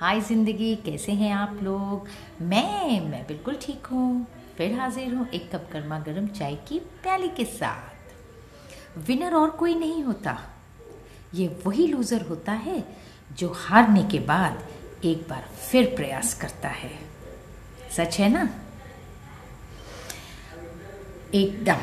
हाय ज़िंदगी, कैसे हैं आप लोग? मैं मैं बिल्कुल ठीक हूँ। फिर हाजिर हूँ एक कप गर्मा गर्म चाय की प्याली के साथ। विनर और कोई नहीं होता। ये वही लूज़र होता है जो हारने के बाद एक बार फिर प्रयास करता है। सच है ना? एकदम।